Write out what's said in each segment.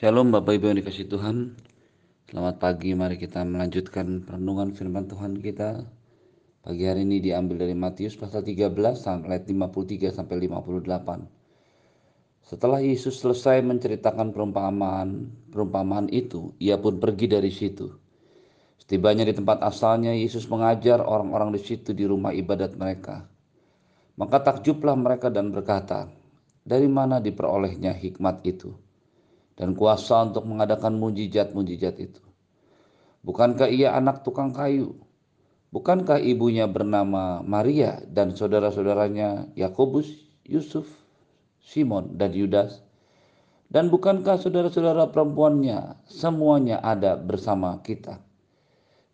Shalom Bapak Ibu yang dikasih Tuhan. Selamat pagi mari kita melanjutkan perenungan firman Tuhan kita. Pagi hari ini diambil dari Matius pasal 13 ayat 53 sampai 58 Setelah Yesus selesai menceritakan perumpamaan perumpamaan itu Ia pun pergi dari situ. Setibanya di tempat asalnya Yesus mengajar orang-orang di situ di rumah ibadat mereka. Maka takjublah mereka dan berkata Dari mana diperolehnya hikmat itu? Dan kuasa untuk mengadakan mujizat-mujizat itu. Bukankah ia anak tukang kayu? Bukankah ibunya bernama Maria dan saudara-saudaranya Yakobus, Yusuf, Simon, dan Yudas? Dan bukankah saudara-saudara perempuannya semuanya ada bersama kita?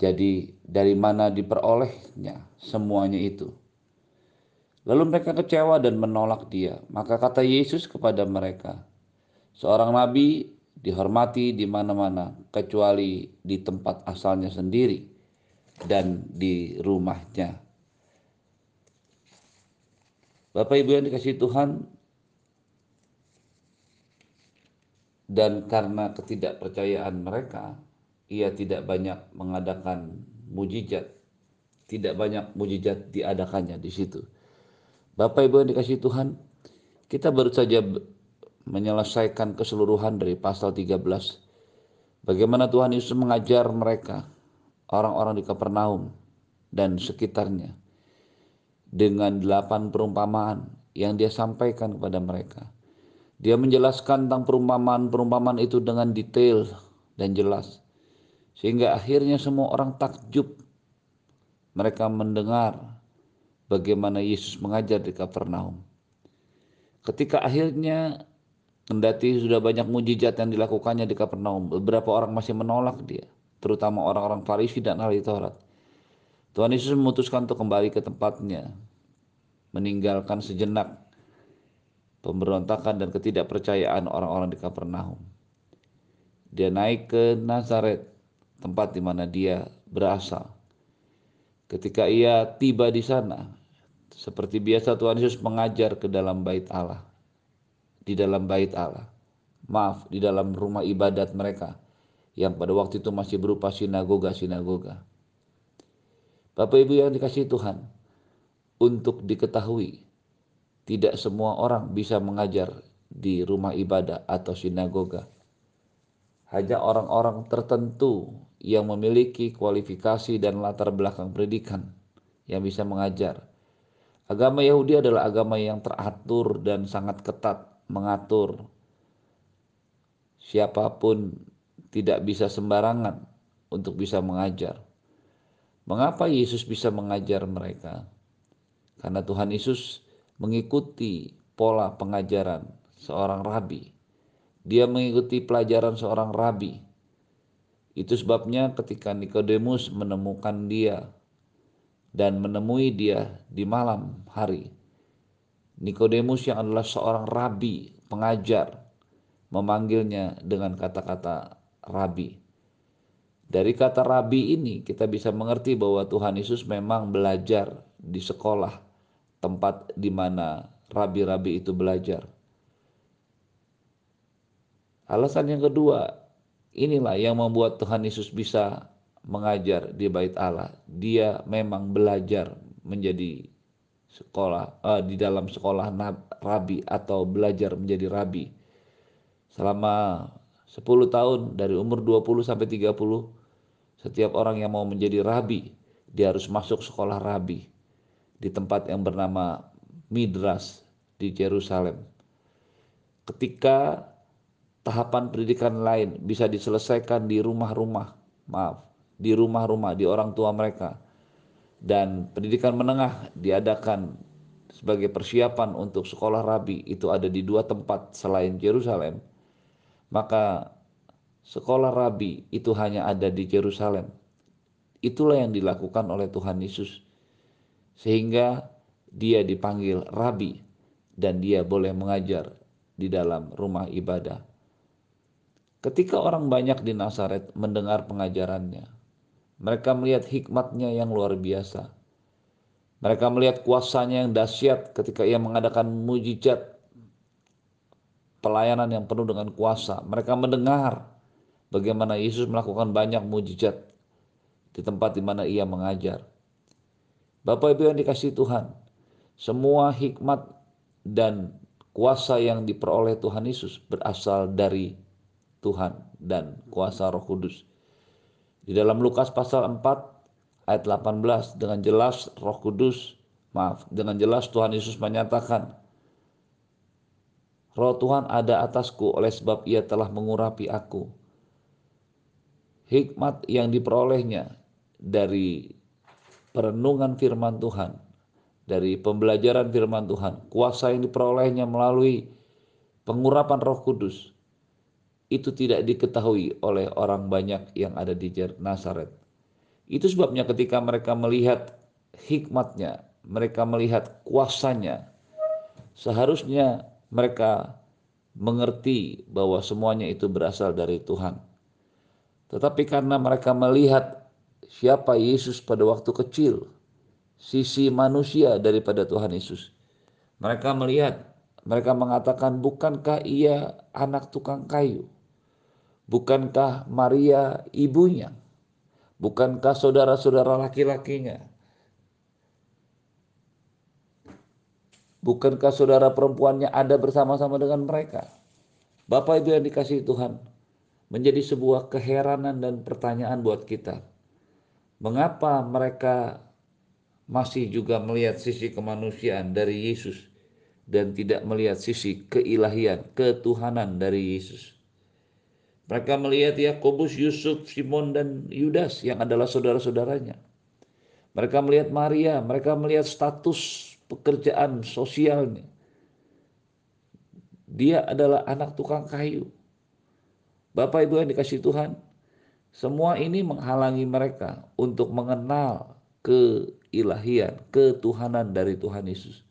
Jadi dari mana diperolehnya semuanya itu? Lalu mereka kecewa dan menolak dia. Maka kata Yesus kepada mereka, Seorang nabi dihormati di mana-mana kecuali di tempat asalnya sendiri dan di rumahnya. Bapak Ibu yang dikasih Tuhan, dan karena ketidakpercayaan mereka, ia tidak banyak mengadakan mujizat. Tidak banyak mujizat diadakannya di situ. Bapak Ibu yang dikasih Tuhan, kita baru saja menyelesaikan keseluruhan dari pasal 13. Bagaimana Tuhan Yesus mengajar mereka, orang-orang di Kapernaum dan sekitarnya, dengan delapan perumpamaan yang dia sampaikan kepada mereka. Dia menjelaskan tentang perumpamaan-perumpamaan itu dengan detail dan jelas. Sehingga akhirnya semua orang takjub. Mereka mendengar bagaimana Yesus mengajar di Kapernaum. Ketika akhirnya Kendati sudah banyak mujizat yang dilakukannya di Kapernaum, beberapa orang masih menolak dia, terutama orang-orang Farisi dan ahli Taurat. Tuhan Yesus memutuskan untuk kembali ke tempatnya, meninggalkan sejenak pemberontakan dan ketidakpercayaan orang-orang di Kapernaum. Dia naik ke Nazaret, tempat di mana dia berasal. Ketika ia tiba di sana, seperti biasa Tuhan Yesus mengajar ke dalam bait Allah di dalam bait Allah. Maaf, di dalam rumah ibadat mereka yang pada waktu itu masih berupa sinagoga-sinagoga. Bapak Ibu yang dikasih Tuhan, untuk diketahui tidak semua orang bisa mengajar di rumah ibadah atau sinagoga. Hanya orang-orang tertentu yang memiliki kualifikasi dan latar belakang pendidikan yang bisa mengajar. Agama Yahudi adalah agama yang teratur dan sangat ketat mengatur siapa pun tidak bisa sembarangan untuk bisa mengajar. Mengapa Yesus bisa mengajar mereka? Karena Tuhan Yesus mengikuti pola pengajaran seorang rabi. Dia mengikuti pelajaran seorang rabi. Itu sebabnya ketika Nikodemus menemukan dia dan menemui dia di malam hari, Nikodemus yang adalah seorang rabi, pengajar, memanggilnya dengan kata-kata rabi. Dari kata rabi ini kita bisa mengerti bahwa Tuhan Yesus memang belajar di sekolah tempat di mana rabi-rabi itu belajar. Alasan yang kedua, inilah yang membuat Tuhan Yesus bisa mengajar di bait Allah. Dia memang belajar menjadi sekolah uh, di dalam sekolah rabi atau belajar menjadi rabi. Selama 10 tahun dari umur 20 sampai 30 setiap orang yang mau menjadi rabi dia harus masuk sekolah rabi di tempat yang bernama Midras di Jerusalem. Ketika tahapan pendidikan lain bisa diselesaikan di rumah-rumah maaf di rumah-rumah di orang tua mereka dan pendidikan menengah diadakan sebagai persiapan untuk sekolah rabi itu ada di dua tempat selain Yerusalem, maka sekolah rabi itu hanya ada di Yerusalem. Itulah yang dilakukan oleh Tuhan Yesus. Sehingga dia dipanggil rabi dan dia boleh mengajar di dalam rumah ibadah. Ketika orang banyak di Nazaret mendengar pengajarannya, mereka melihat hikmatnya yang luar biasa. Mereka melihat kuasanya yang dahsyat ketika ia mengadakan mujizat. pelayanan yang penuh dengan kuasa. Mereka mendengar bagaimana Yesus melakukan banyak mujizat di tempat di mana ia mengajar. Bapak Ibu yang dikasih Tuhan, semua hikmat dan kuasa yang diperoleh Tuhan Yesus berasal dari Tuhan dan kuasa Roh Kudus. Di dalam Lukas pasal 4 ayat 18 dengan jelas Roh Kudus, maaf, dengan jelas Tuhan Yesus menyatakan Roh Tuhan ada atasku oleh sebab ia telah mengurapi aku. Hikmat yang diperolehnya dari perenungan firman Tuhan, dari pembelajaran firman Tuhan, kuasa yang diperolehnya melalui pengurapan Roh Kudus, itu tidak diketahui oleh orang banyak yang ada di Nazaret. Itu sebabnya ketika mereka melihat hikmatnya, mereka melihat kuasanya, seharusnya mereka mengerti bahwa semuanya itu berasal dari Tuhan. Tetapi karena mereka melihat siapa Yesus pada waktu kecil, sisi manusia daripada Tuhan Yesus. Mereka melihat, mereka mengatakan, "Bukankah ia anak tukang kayu? Bukankah Maria ibunya? Bukankah saudara-saudara laki-lakinya? Bukankah saudara perempuannya ada bersama-sama dengan mereka? Bapak Ibu yang dikasih Tuhan, menjadi sebuah keheranan dan pertanyaan buat kita. Mengapa mereka masih juga melihat sisi kemanusiaan dari Yesus dan tidak melihat sisi keilahian, ketuhanan dari Yesus? Mereka melihat Yakobus, Yusuf, Simon, dan Yudas yang adalah saudara-saudaranya. Mereka melihat Maria, mereka melihat status pekerjaan sosialnya. Dia adalah anak tukang kayu. Bapak Ibu yang dikasih Tuhan, semua ini menghalangi mereka untuk mengenal keilahian, ketuhanan dari Tuhan Yesus.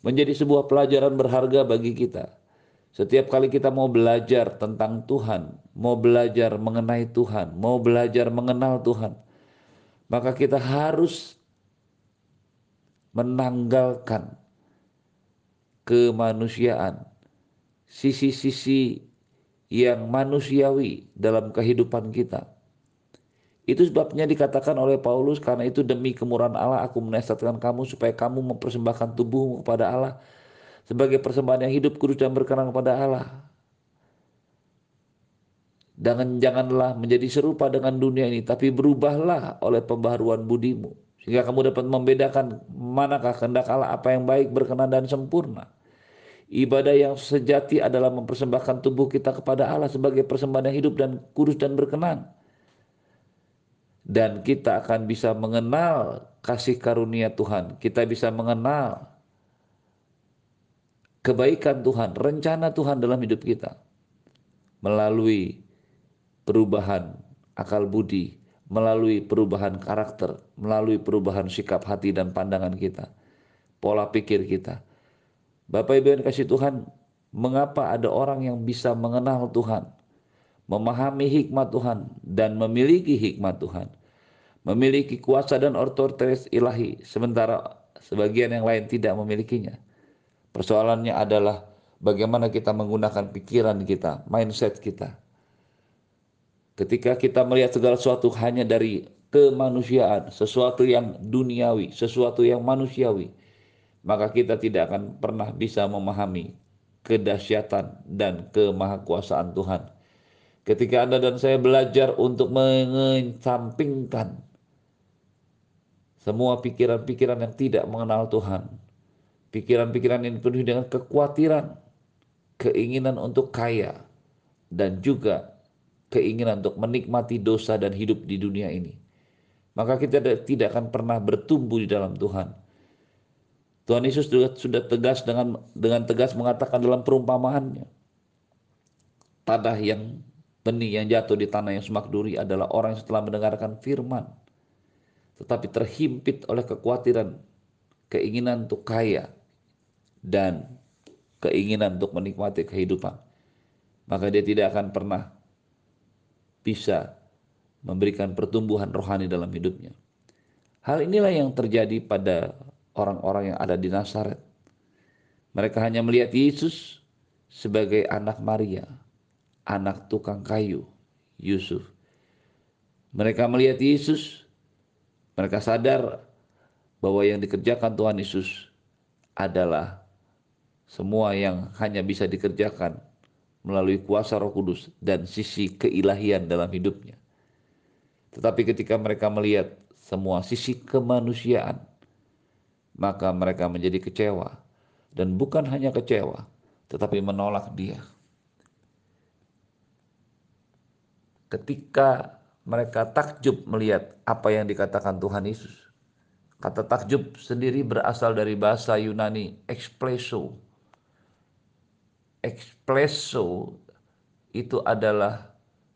Menjadi sebuah pelajaran berharga bagi kita. Setiap kali kita mau belajar tentang Tuhan, mau belajar mengenai Tuhan, mau belajar mengenal Tuhan, maka kita harus menanggalkan kemanusiaan, sisi-sisi yang manusiawi dalam kehidupan kita. Itu sebabnya dikatakan oleh Paulus, karena itu demi kemurahan Allah aku menasihatkan kamu supaya kamu mempersembahkan tubuhmu kepada Allah sebagai persembahan yang hidup, kudus dan berkenan kepada Allah. Dan janganlah menjadi serupa dengan dunia ini, tapi berubahlah oleh pembaharuan budimu sehingga kamu dapat membedakan manakah kehendak Allah apa yang baik, berkenan dan sempurna. Ibadah yang sejati adalah mempersembahkan tubuh kita kepada Allah sebagai persembahan yang hidup dan kudus dan berkenan. Dan kita akan bisa mengenal kasih karunia Tuhan. Kita bisa mengenal kebaikan Tuhan, rencana Tuhan dalam hidup kita. Melalui perubahan akal budi, melalui perubahan karakter, melalui perubahan sikap hati dan pandangan kita, pola pikir kita. Bapak Ibu yang kasih Tuhan, mengapa ada orang yang bisa mengenal Tuhan, memahami hikmat Tuhan, dan memiliki hikmat Tuhan, memiliki kuasa dan otoritas ilahi, sementara sebagian yang lain tidak memilikinya. Persoalannya adalah bagaimana kita menggunakan pikiran kita, mindset kita Ketika kita melihat segala sesuatu hanya dari kemanusiaan, sesuatu yang duniawi, sesuatu yang manusiawi, maka kita tidak akan pernah bisa memahami kedahsyatan dan kemahakuasaan Tuhan. Ketika Anda dan saya belajar untuk mengesampingkan semua pikiran-pikiran yang tidak mengenal Tuhan, pikiran-pikiran yang penuh dengan kekhawatiran, keinginan untuk kaya, dan juga keinginan untuk menikmati dosa dan hidup di dunia ini. Maka kita tidak akan pernah bertumbuh di dalam Tuhan. Tuhan Yesus juga sudah tegas dengan dengan tegas mengatakan dalam perumpamaannya. Tanah yang benih yang jatuh di tanah yang semak duri adalah orang yang setelah mendengarkan firman tetapi terhimpit oleh kekhawatiran, keinginan untuk kaya dan keinginan untuk menikmati kehidupan. Maka dia tidak akan pernah bisa memberikan pertumbuhan rohani dalam hidupnya. Hal inilah yang terjadi pada orang-orang yang ada di Nazaret. Mereka hanya melihat Yesus sebagai anak Maria, anak tukang kayu, Yusuf. Mereka melihat Yesus, mereka sadar bahwa yang dikerjakan Tuhan Yesus adalah semua yang hanya bisa dikerjakan melalui kuasa Roh Kudus dan sisi keilahian dalam hidupnya. Tetapi ketika mereka melihat semua sisi kemanusiaan, maka mereka menjadi kecewa dan bukan hanya kecewa, tetapi menolak Dia. Ketika mereka takjub melihat apa yang dikatakan Tuhan Yesus, Kata takjub sendiri berasal dari bahasa Yunani ekspleso. Ekspleso itu adalah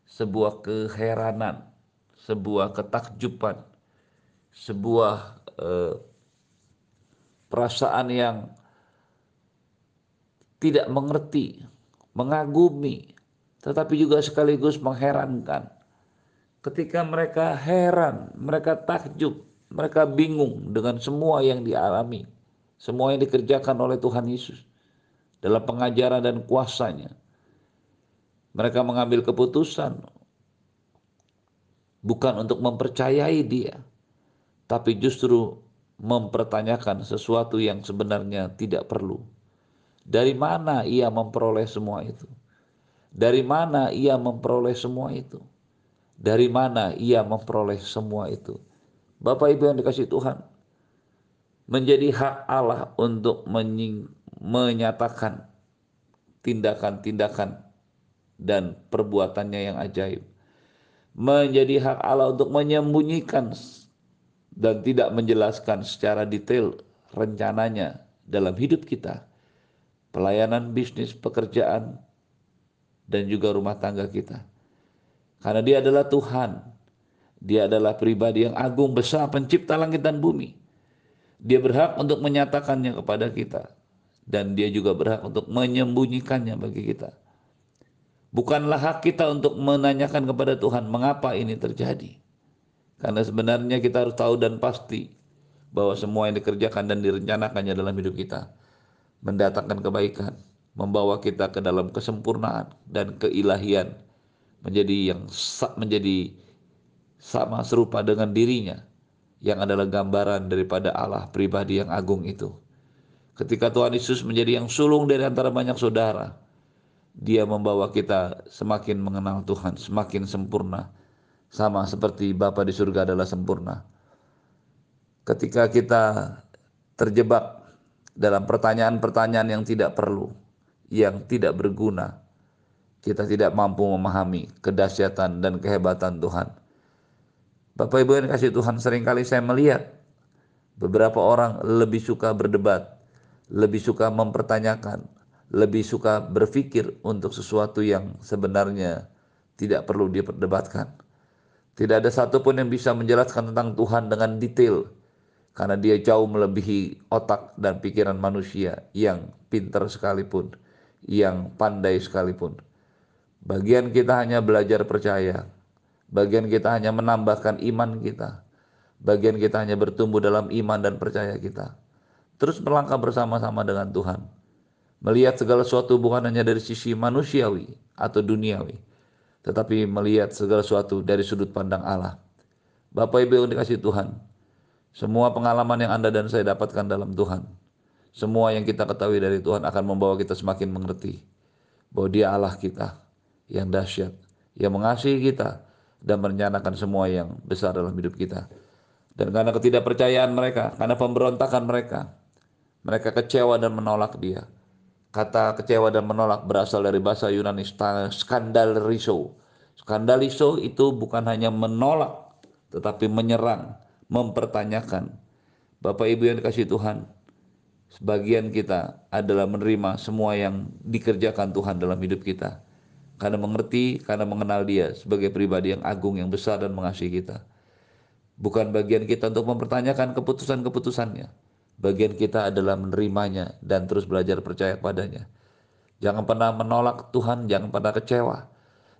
sebuah keheranan, sebuah ketakjuban, sebuah eh, perasaan yang tidak mengerti, mengagumi, tetapi juga sekaligus mengherankan. Ketika mereka heran, mereka takjub, mereka bingung dengan semua yang dialami, semua yang dikerjakan oleh Tuhan Yesus dalam pengajaran dan kuasanya. Mereka mengambil keputusan bukan untuk mempercayai dia, tapi justru mempertanyakan sesuatu yang sebenarnya tidak perlu. Dari mana ia memperoleh semua itu? Dari mana ia memperoleh semua itu? Dari mana ia memperoleh semua itu? Bapak Ibu yang dikasih Tuhan, menjadi hak Allah untuk menyatakan tindakan-tindakan dan perbuatannya yang ajaib. Menjadi hak Allah untuk menyembunyikan dan tidak menjelaskan secara detail rencananya dalam hidup kita, pelayanan bisnis, pekerjaan, dan juga rumah tangga kita. Karena dia adalah Tuhan dia adalah pribadi yang agung besar pencipta langit dan bumi. Dia berhak untuk menyatakannya kepada kita dan dia juga berhak untuk menyembunyikannya bagi kita. Bukanlah hak kita untuk menanyakan kepada Tuhan mengapa ini terjadi. Karena sebenarnya kita harus tahu dan pasti bahwa semua yang dikerjakan dan direncanakannya dalam hidup kita mendatangkan kebaikan, membawa kita ke dalam kesempurnaan dan keilahian menjadi yang menjadi sama serupa dengan dirinya yang adalah gambaran daripada Allah pribadi yang agung itu. Ketika Tuhan Yesus menjadi yang sulung dari antara banyak saudara, dia membawa kita semakin mengenal Tuhan, semakin sempurna, sama seperti Bapa di surga adalah sempurna. Ketika kita terjebak dalam pertanyaan-pertanyaan yang tidak perlu, yang tidak berguna, kita tidak mampu memahami kedahsyatan dan kehebatan Tuhan Bapak Ibu yang kasih Tuhan sering kali saya melihat beberapa orang lebih suka berdebat, lebih suka mempertanyakan, lebih suka berpikir untuk sesuatu yang sebenarnya tidak perlu diperdebatkan. Tidak ada satupun yang bisa menjelaskan tentang Tuhan dengan detail karena dia jauh melebihi otak dan pikiran manusia yang pintar sekalipun, yang pandai sekalipun. Bagian kita hanya belajar percaya, Bagian kita hanya menambahkan iman kita. Bagian kita hanya bertumbuh dalam iman dan percaya kita. Terus melangkah bersama-sama dengan Tuhan. Melihat segala sesuatu bukan hanya dari sisi manusiawi atau duniawi. Tetapi melihat segala sesuatu dari sudut pandang Allah. Bapak Ibu yang dikasih Tuhan. Semua pengalaman yang Anda dan saya dapatkan dalam Tuhan. Semua yang kita ketahui dari Tuhan akan membawa kita semakin mengerti. Bahwa dia Allah kita yang dahsyat. Yang mengasihi kita dan merencanakan semua yang besar dalam hidup kita. Dan karena ketidakpercayaan mereka, karena pemberontakan mereka, mereka kecewa dan menolak dia. Kata kecewa dan menolak berasal dari bahasa Yunani skandaliso. Skandaliso itu bukan hanya menolak, tetapi menyerang, mempertanyakan. Bapak Ibu yang dikasih Tuhan, sebagian kita adalah menerima semua yang dikerjakan Tuhan dalam hidup kita karena mengerti, karena mengenal Dia sebagai pribadi yang agung, yang besar dan mengasihi kita. Bukan bagian kita untuk mempertanyakan keputusan-keputusannya. Bagian kita adalah menerimanya dan terus belajar percaya padanya. Jangan pernah menolak Tuhan, jangan pernah kecewa.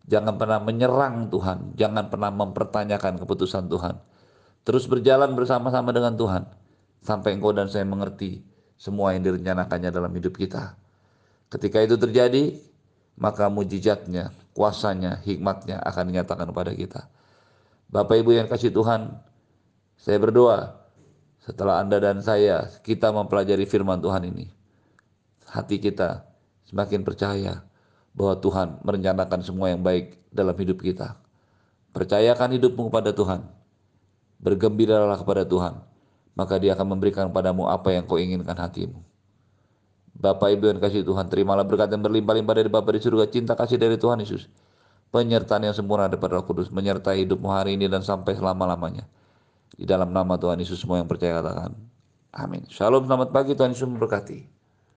Jangan pernah menyerang Tuhan, jangan pernah mempertanyakan keputusan Tuhan. Terus berjalan bersama-sama dengan Tuhan sampai engkau dan saya mengerti semua yang direncanakannya dalam hidup kita. Ketika itu terjadi, maka mujizatnya, kuasanya, hikmatnya akan dinyatakan kepada kita. Bapak Ibu yang kasih Tuhan, saya berdoa setelah Anda dan saya kita mempelajari firman Tuhan ini. Hati kita semakin percaya bahwa Tuhan merencanakan semua yang baik dalam hidup kita. Percayakan hidupmu kepada Tuhan. Bergembiralah kepada Tuhan. Maka dia akan memberikan padamu apa yang kau inginkan hatimu. Bapak Ibu yang kasih Tuhan, terimalah berkat yang berlimpah-limpah dari Bapa di surga, cinta kasih dari Tuhan Yesus. Penyertaan yang sempurna daripada Roh Kudus, menyertai hidupmu hari ini dan sampai selama-lamanya. Di dalam nama Tuhan Yesus semua yang percaya katakan. Amin. Shalom, selamat pagi, Tuhan Yesus memberkati.